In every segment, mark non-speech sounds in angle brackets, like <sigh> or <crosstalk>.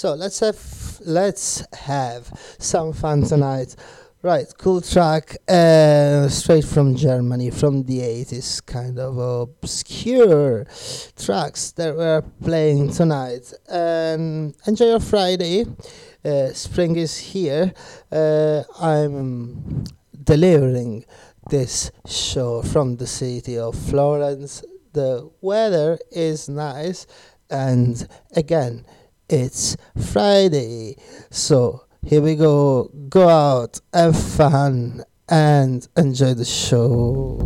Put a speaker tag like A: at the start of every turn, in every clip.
A: so let's have let's have some fun tonight. Right cool track uh, straight from germany from the 80s kind of obscure tracks that we're playing tonight. And enjoy your friday. Uh, spring is here. Uh, i'm delivering this show from the city of florence. The weather is nice. And again it's friday. So here we go. Go out have fun and enjoy the show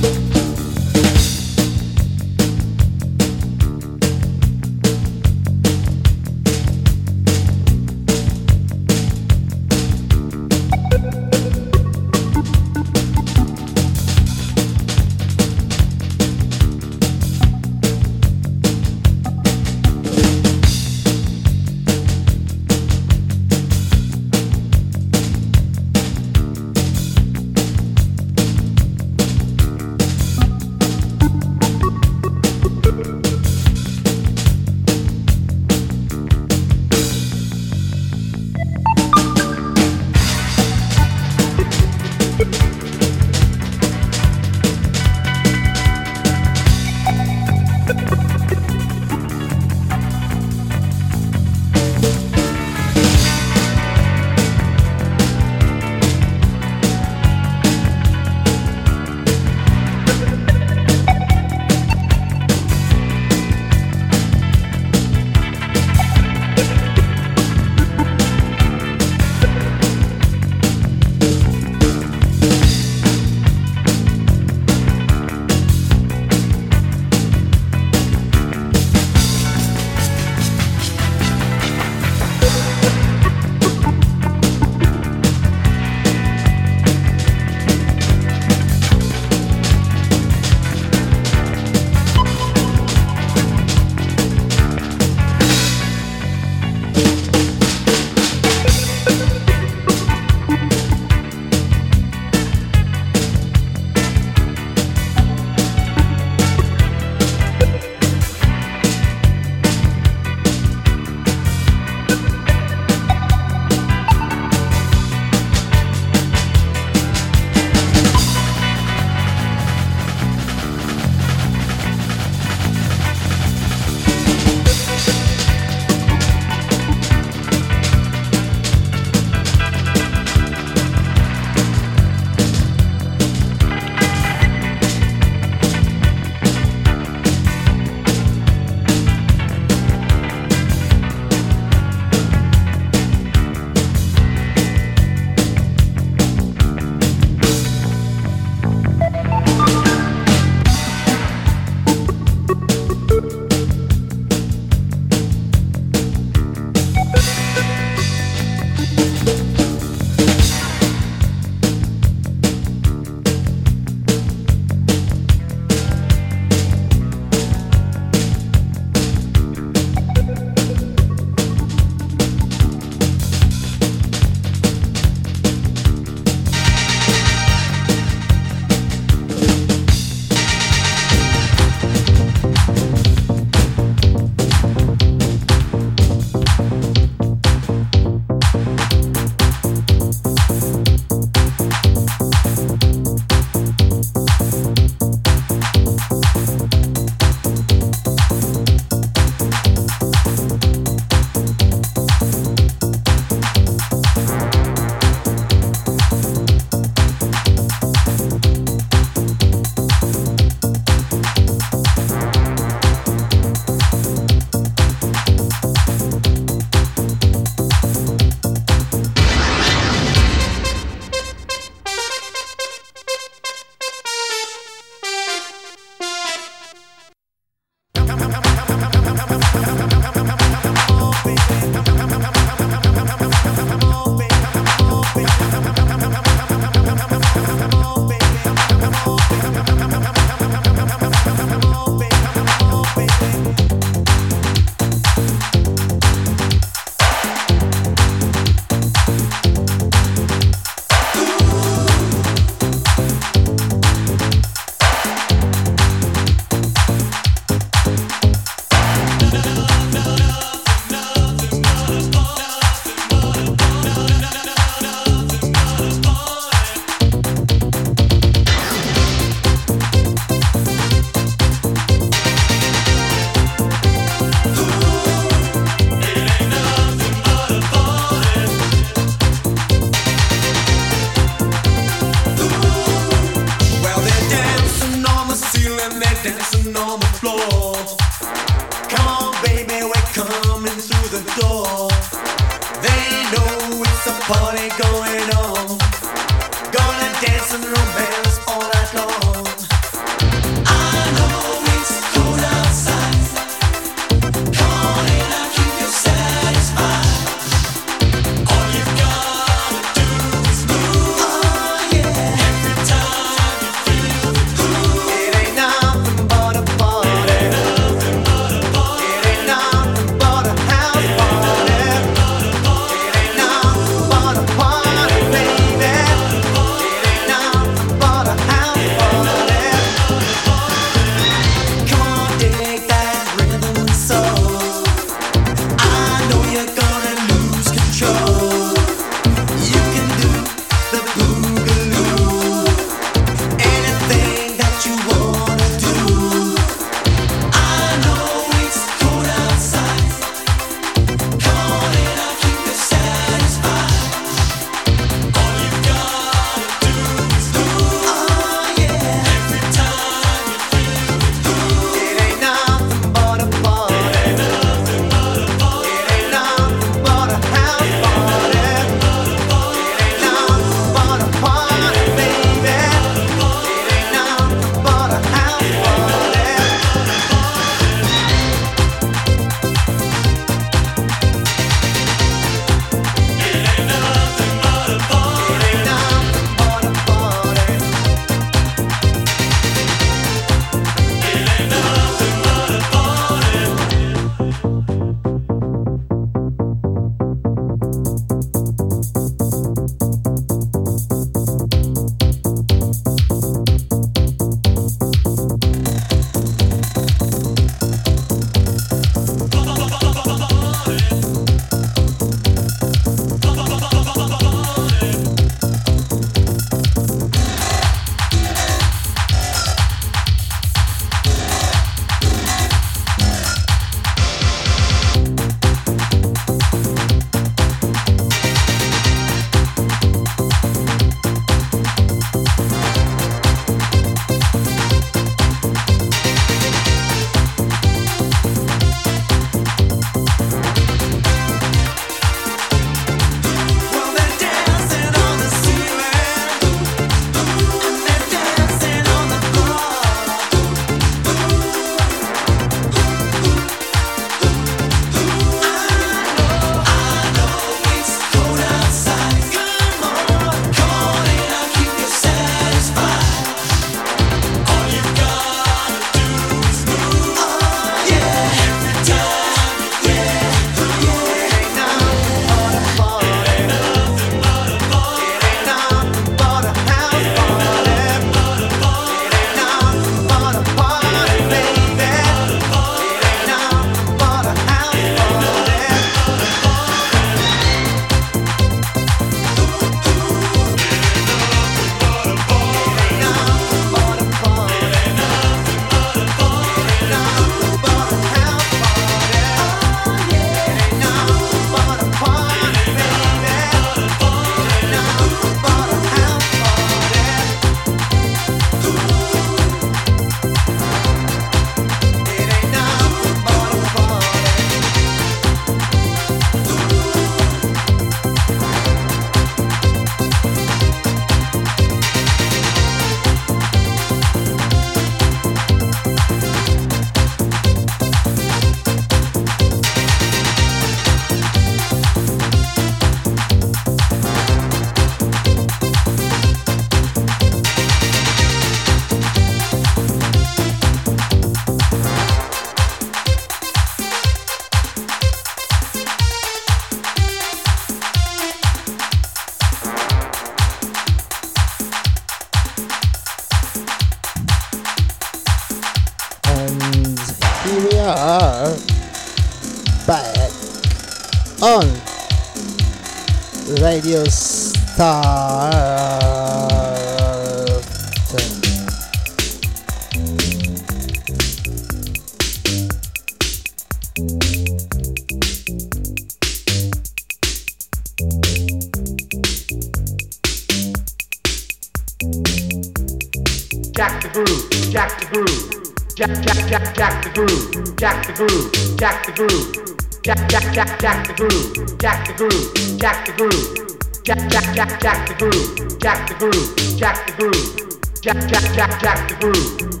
B: the groove, jack the groove. Jack, jack, jack, jack the groove, jack the groove, jack the groove. Jack, jack, jack, jack the groove, jack the groove, jack the groove. Jack, jack, jack, jack the groove.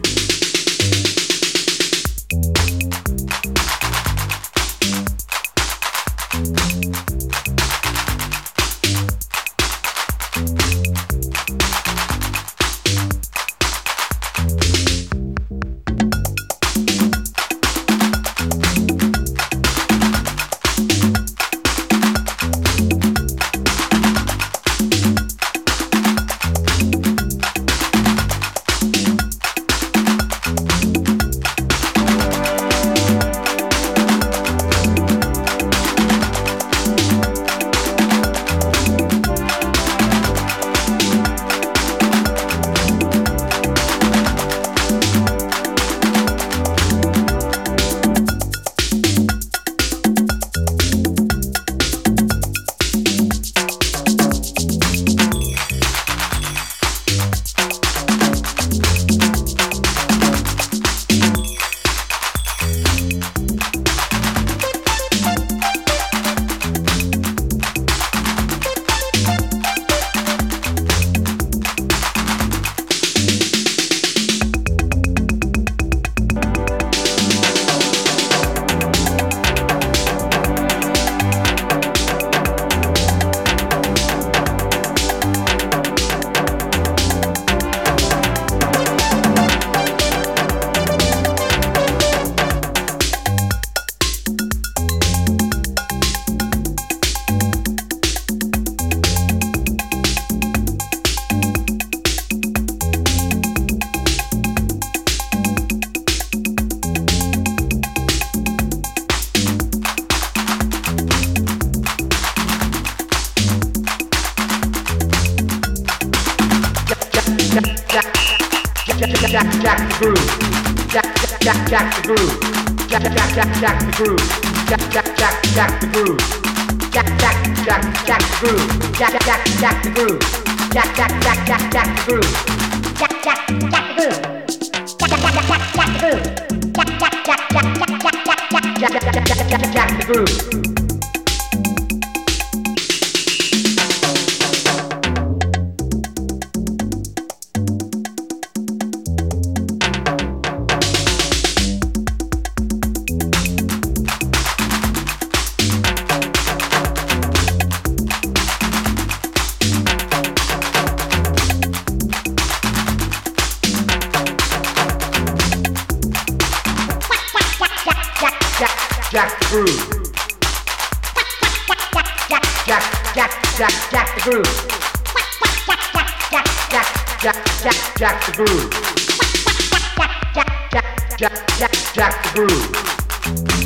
B: Jack the groove. Jack, Jack, Jack, Jack, Jack the groove. Jack, Jack, Jack, Jack, Jack,
C: Jack, Jack, Jack, Jack
A: the groove.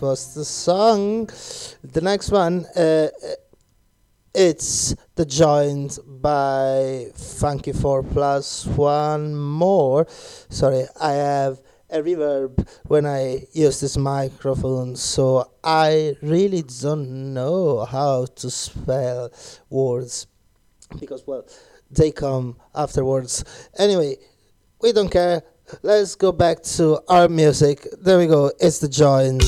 A: was the song. The next one, uh, uh, it's The joint by Funky 4 plus one more. Sorry, I have a reverb when I use this microphone, so I really don't know how to spell words because, well, they come afterwards. Anyway, we don't care. Let's go back to our music. There we go. It's the joint.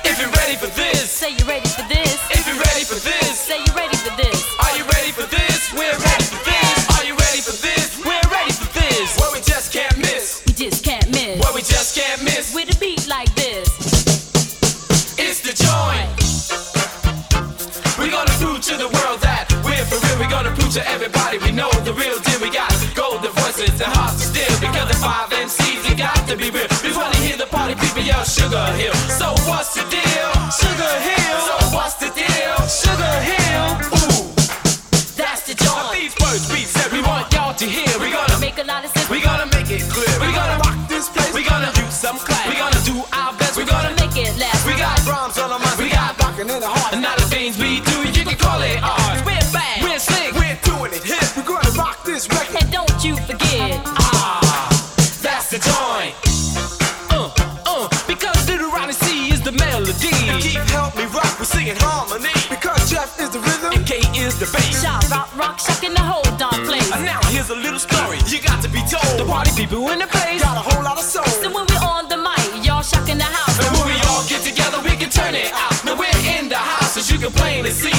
C: If you're ready for this,
D: say you're ready for this.
C: If you're ready for this,
D: say you're ready for this.
C: Are you ready for this? We're ready for this. Are you ready for this? We're ready for this. What we just can't miss.
D: We just can't miss.
C: What we just can't miss.
D: With a beat like this.
C: It's the joint. We're gonna prove to the world that we're for real. We're gonna prove to everybody we know the real deal. Five MCs, you got to be real. We wanna hear the party people yell Sugar Hill. So what's the deal? Sugar Hill. So what's the deal? Sugar Hill. Ooh,
D: that's the joint.
C: These words we said we want y'all to hear. We gonna
D: make a lot of sense.
C: We gonna make it clear. We gonna rock this place. We gonna do some class. We gonna do our best. We gonna
D: make it last.
C: We got drums on our minds. We got rocking in the heart. And now the things we do, you can call it ours.
D: We're bad.
C: We're slick. We're doing it hip. We're gonna rock this record. the bass.
D: Shout, rock, rock, shocking the whole darn place.
C: And now here's a little story you got to be told. The party people in the place
E: got a whole lot of soul.
D: So when we on the mic, y'all shocking the house.
C: And when we all get together, we can turn it out. Now we're in the house, as you can plainly see.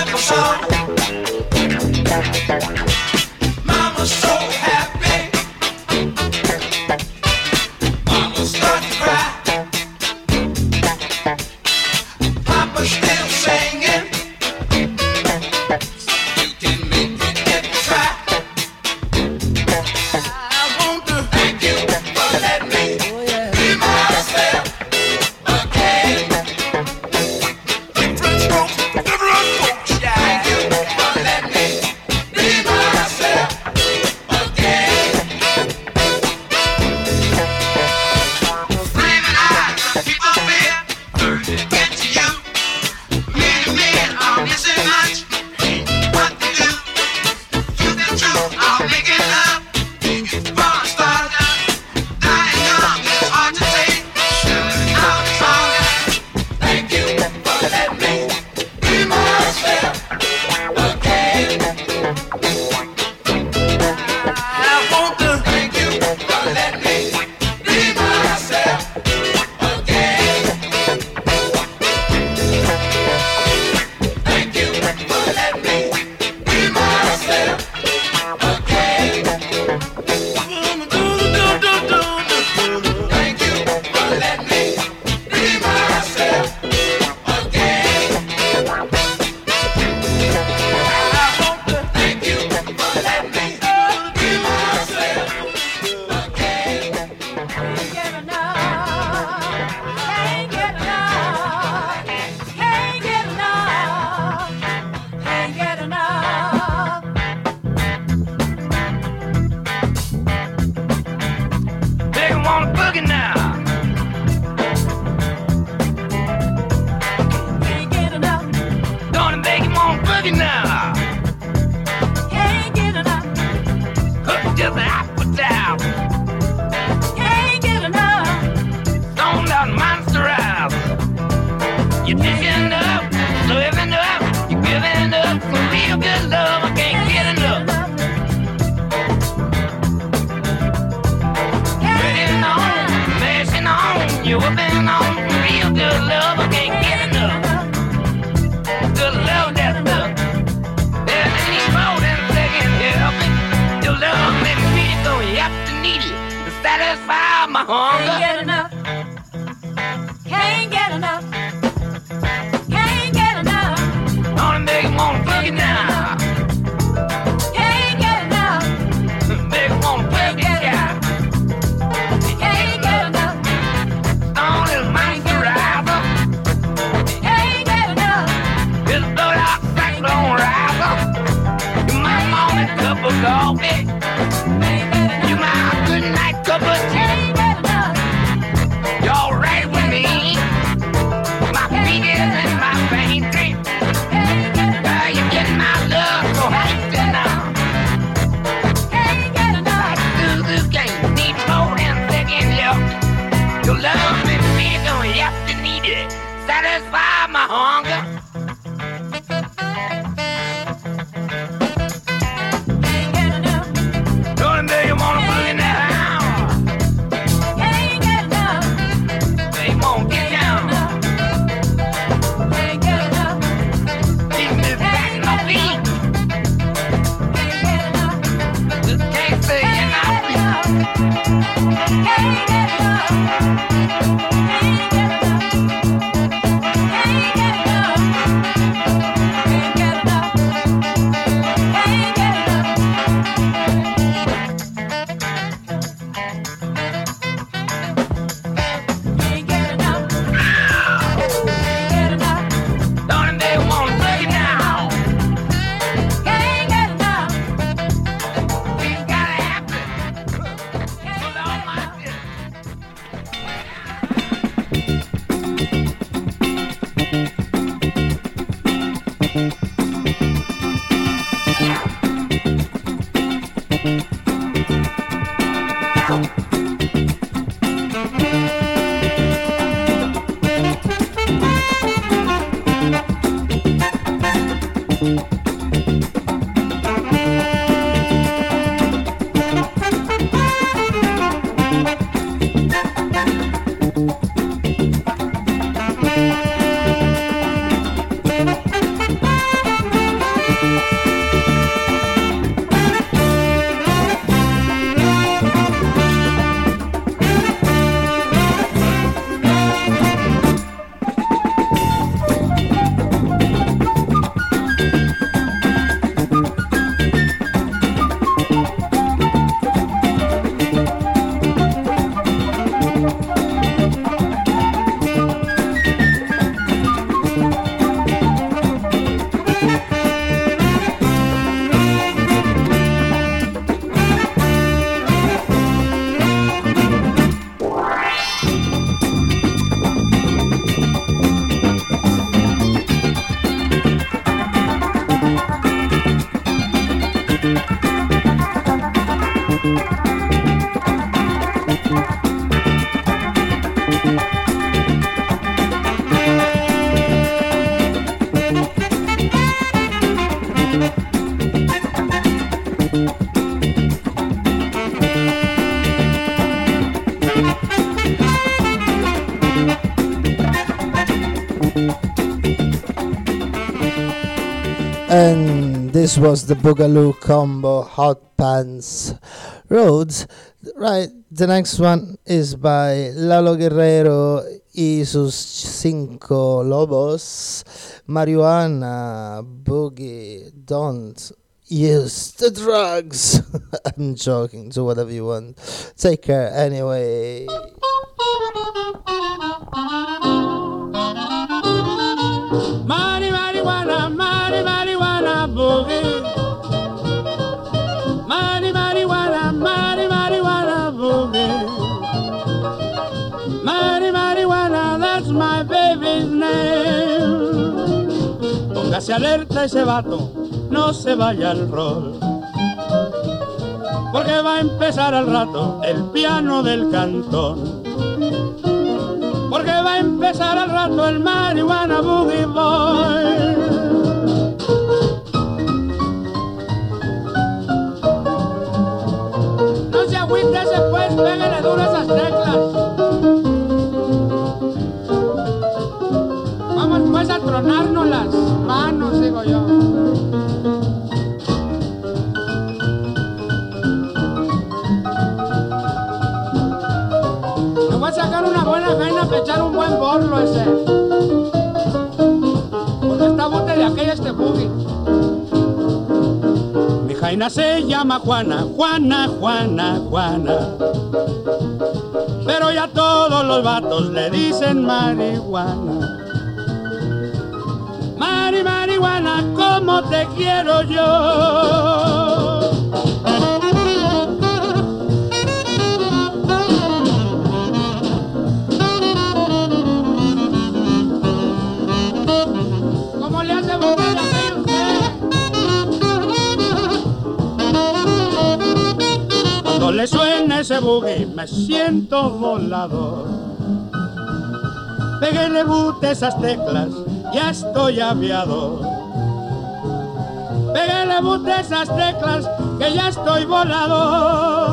C: Step aside. This
A: was the Boogaloo combo Hot Pants Roads. Right, the next one is by Lalo Guerrero y sus cinco lobos. Marijuana, boogie, don't use the drugs. <laughs> I'm joking, do whatever you want. Take care anyway.
F: My boogie. Mighty, mighty, wada, boogie. Mighty, mighty, wada, that's my baby's name. Póngase alerta ese vato, no se vaya al rol. Porque va a empezar al rato el piano del cantón. Porque va a empezar al rato el marihuana boogie boy. Vamos pues a tronarnos las manos, digo yo. Me voy a sacar una buena jaina para echar un buen borlo ese. Porque está bote de aquella este boogie. Jaina se llama Juana, Juana, Juana, Juana. Pero ya todos los vatos le dicen marihuana. Mari, marihuana, como te quiero yo. Me siento volador. Péguele bute esas teclas, ya estoy aviado. Péguele bute esas teclas, que ya estoy volador.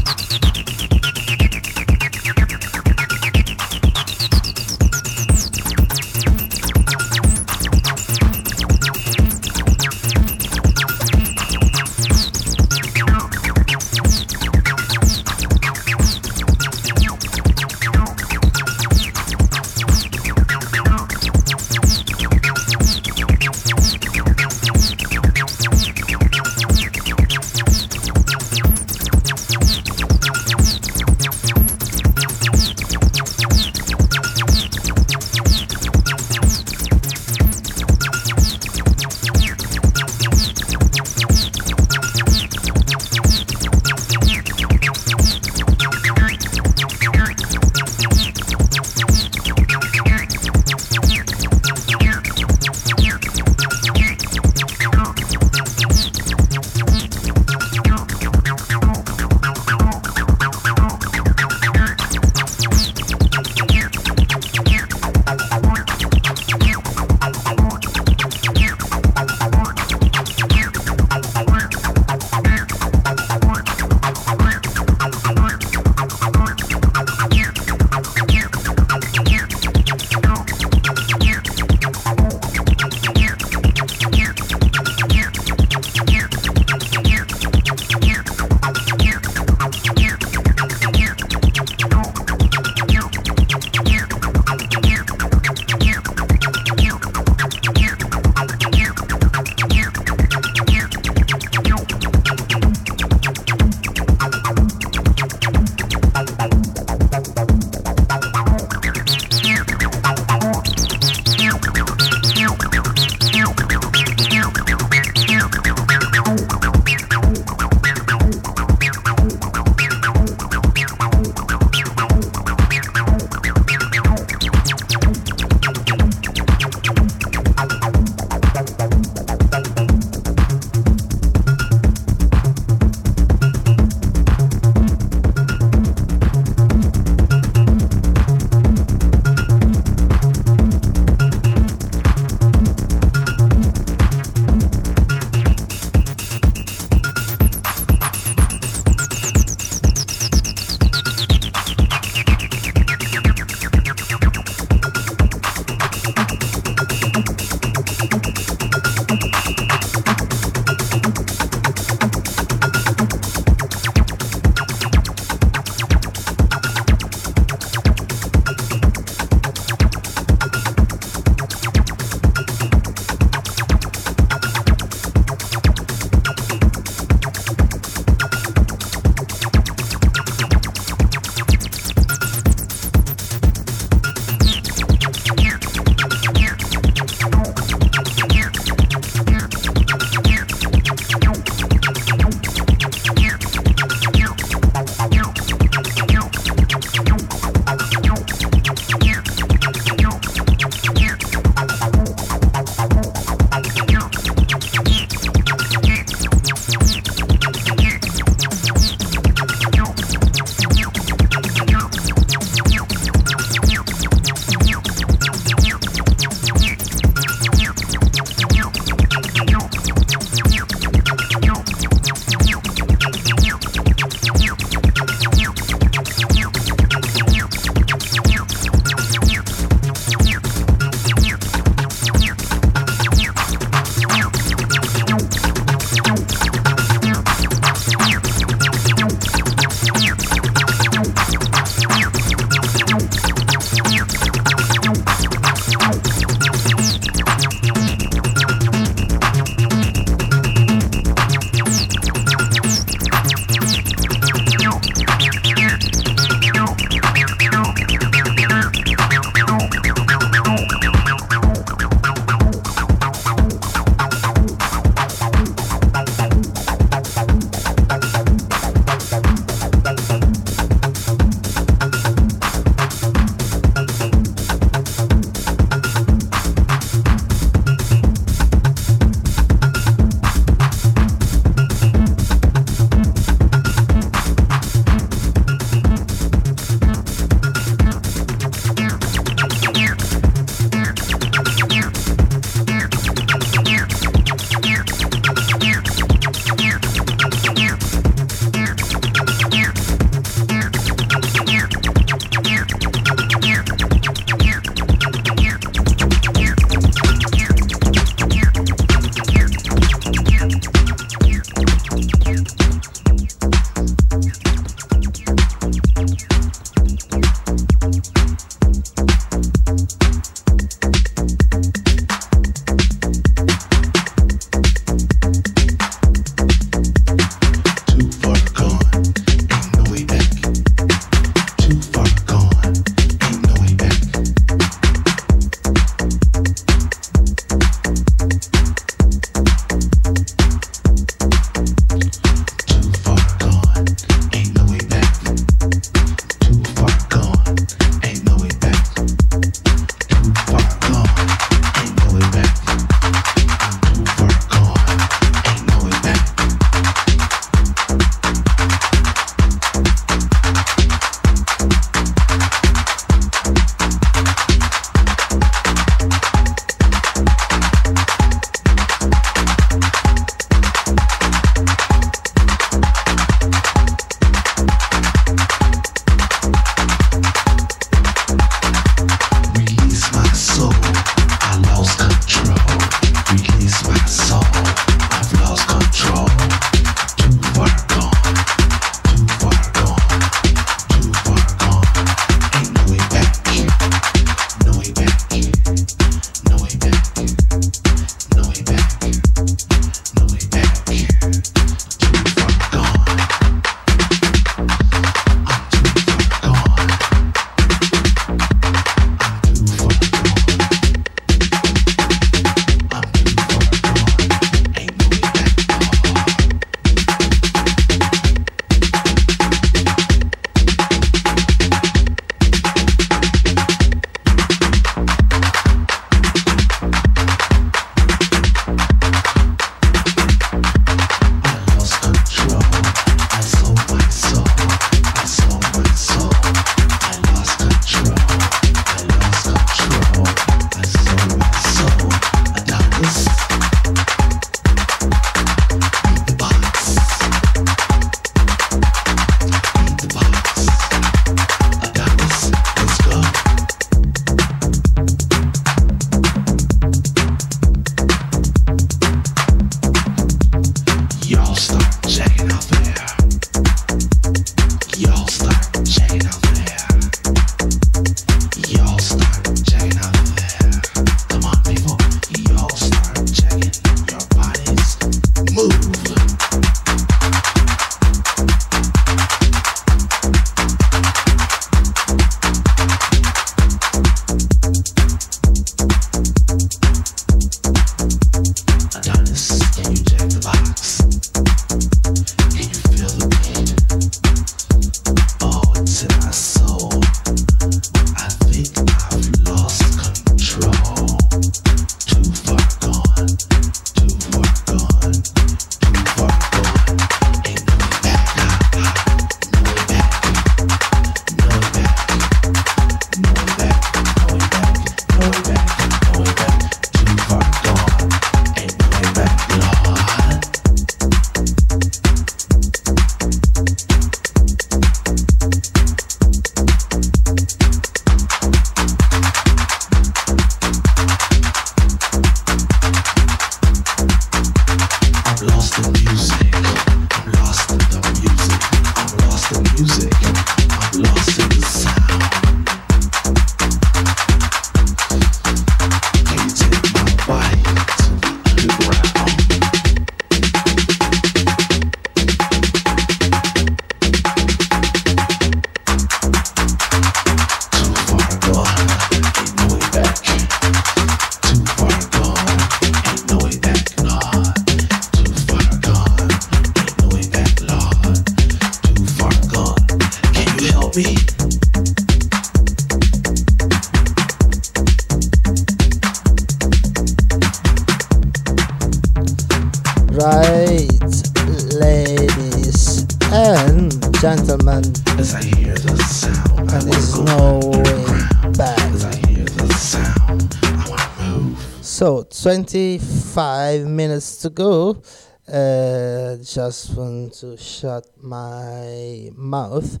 A: 25 minutes to go. Uh, just want to shut my mouth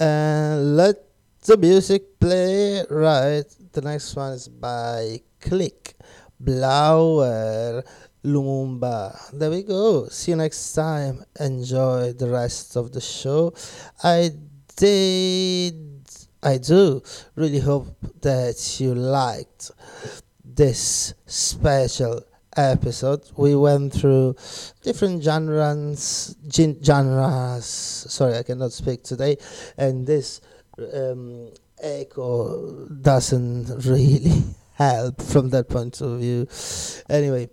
A: and let the music play. Right, the next one is by Click Blower Lumumba. There we go. See you next time. Enjoy the rest of the show. I did, I do really hope that you liked this special episode we went through different genres gen- genres sorry i cannot speak today and this um, echo doesn't really <laughs> help from that point of view. Anyway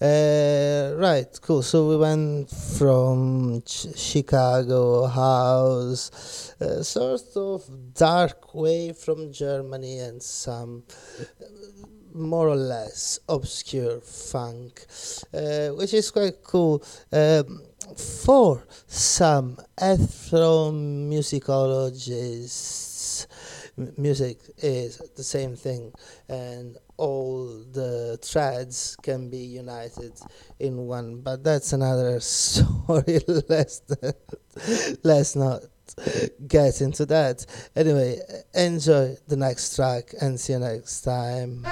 A: uh, right cool. So we went from Ch- chicago house uh, sort of darkwave from germany and some more or less obscure funk, uh, which is quite cool. Um, for some ethnomusicologists, music is the same thing, and all the threads can be united in one. But that's another <laughs> story. let's let's not get into that. Anyway, enjoy the next track and see you next time.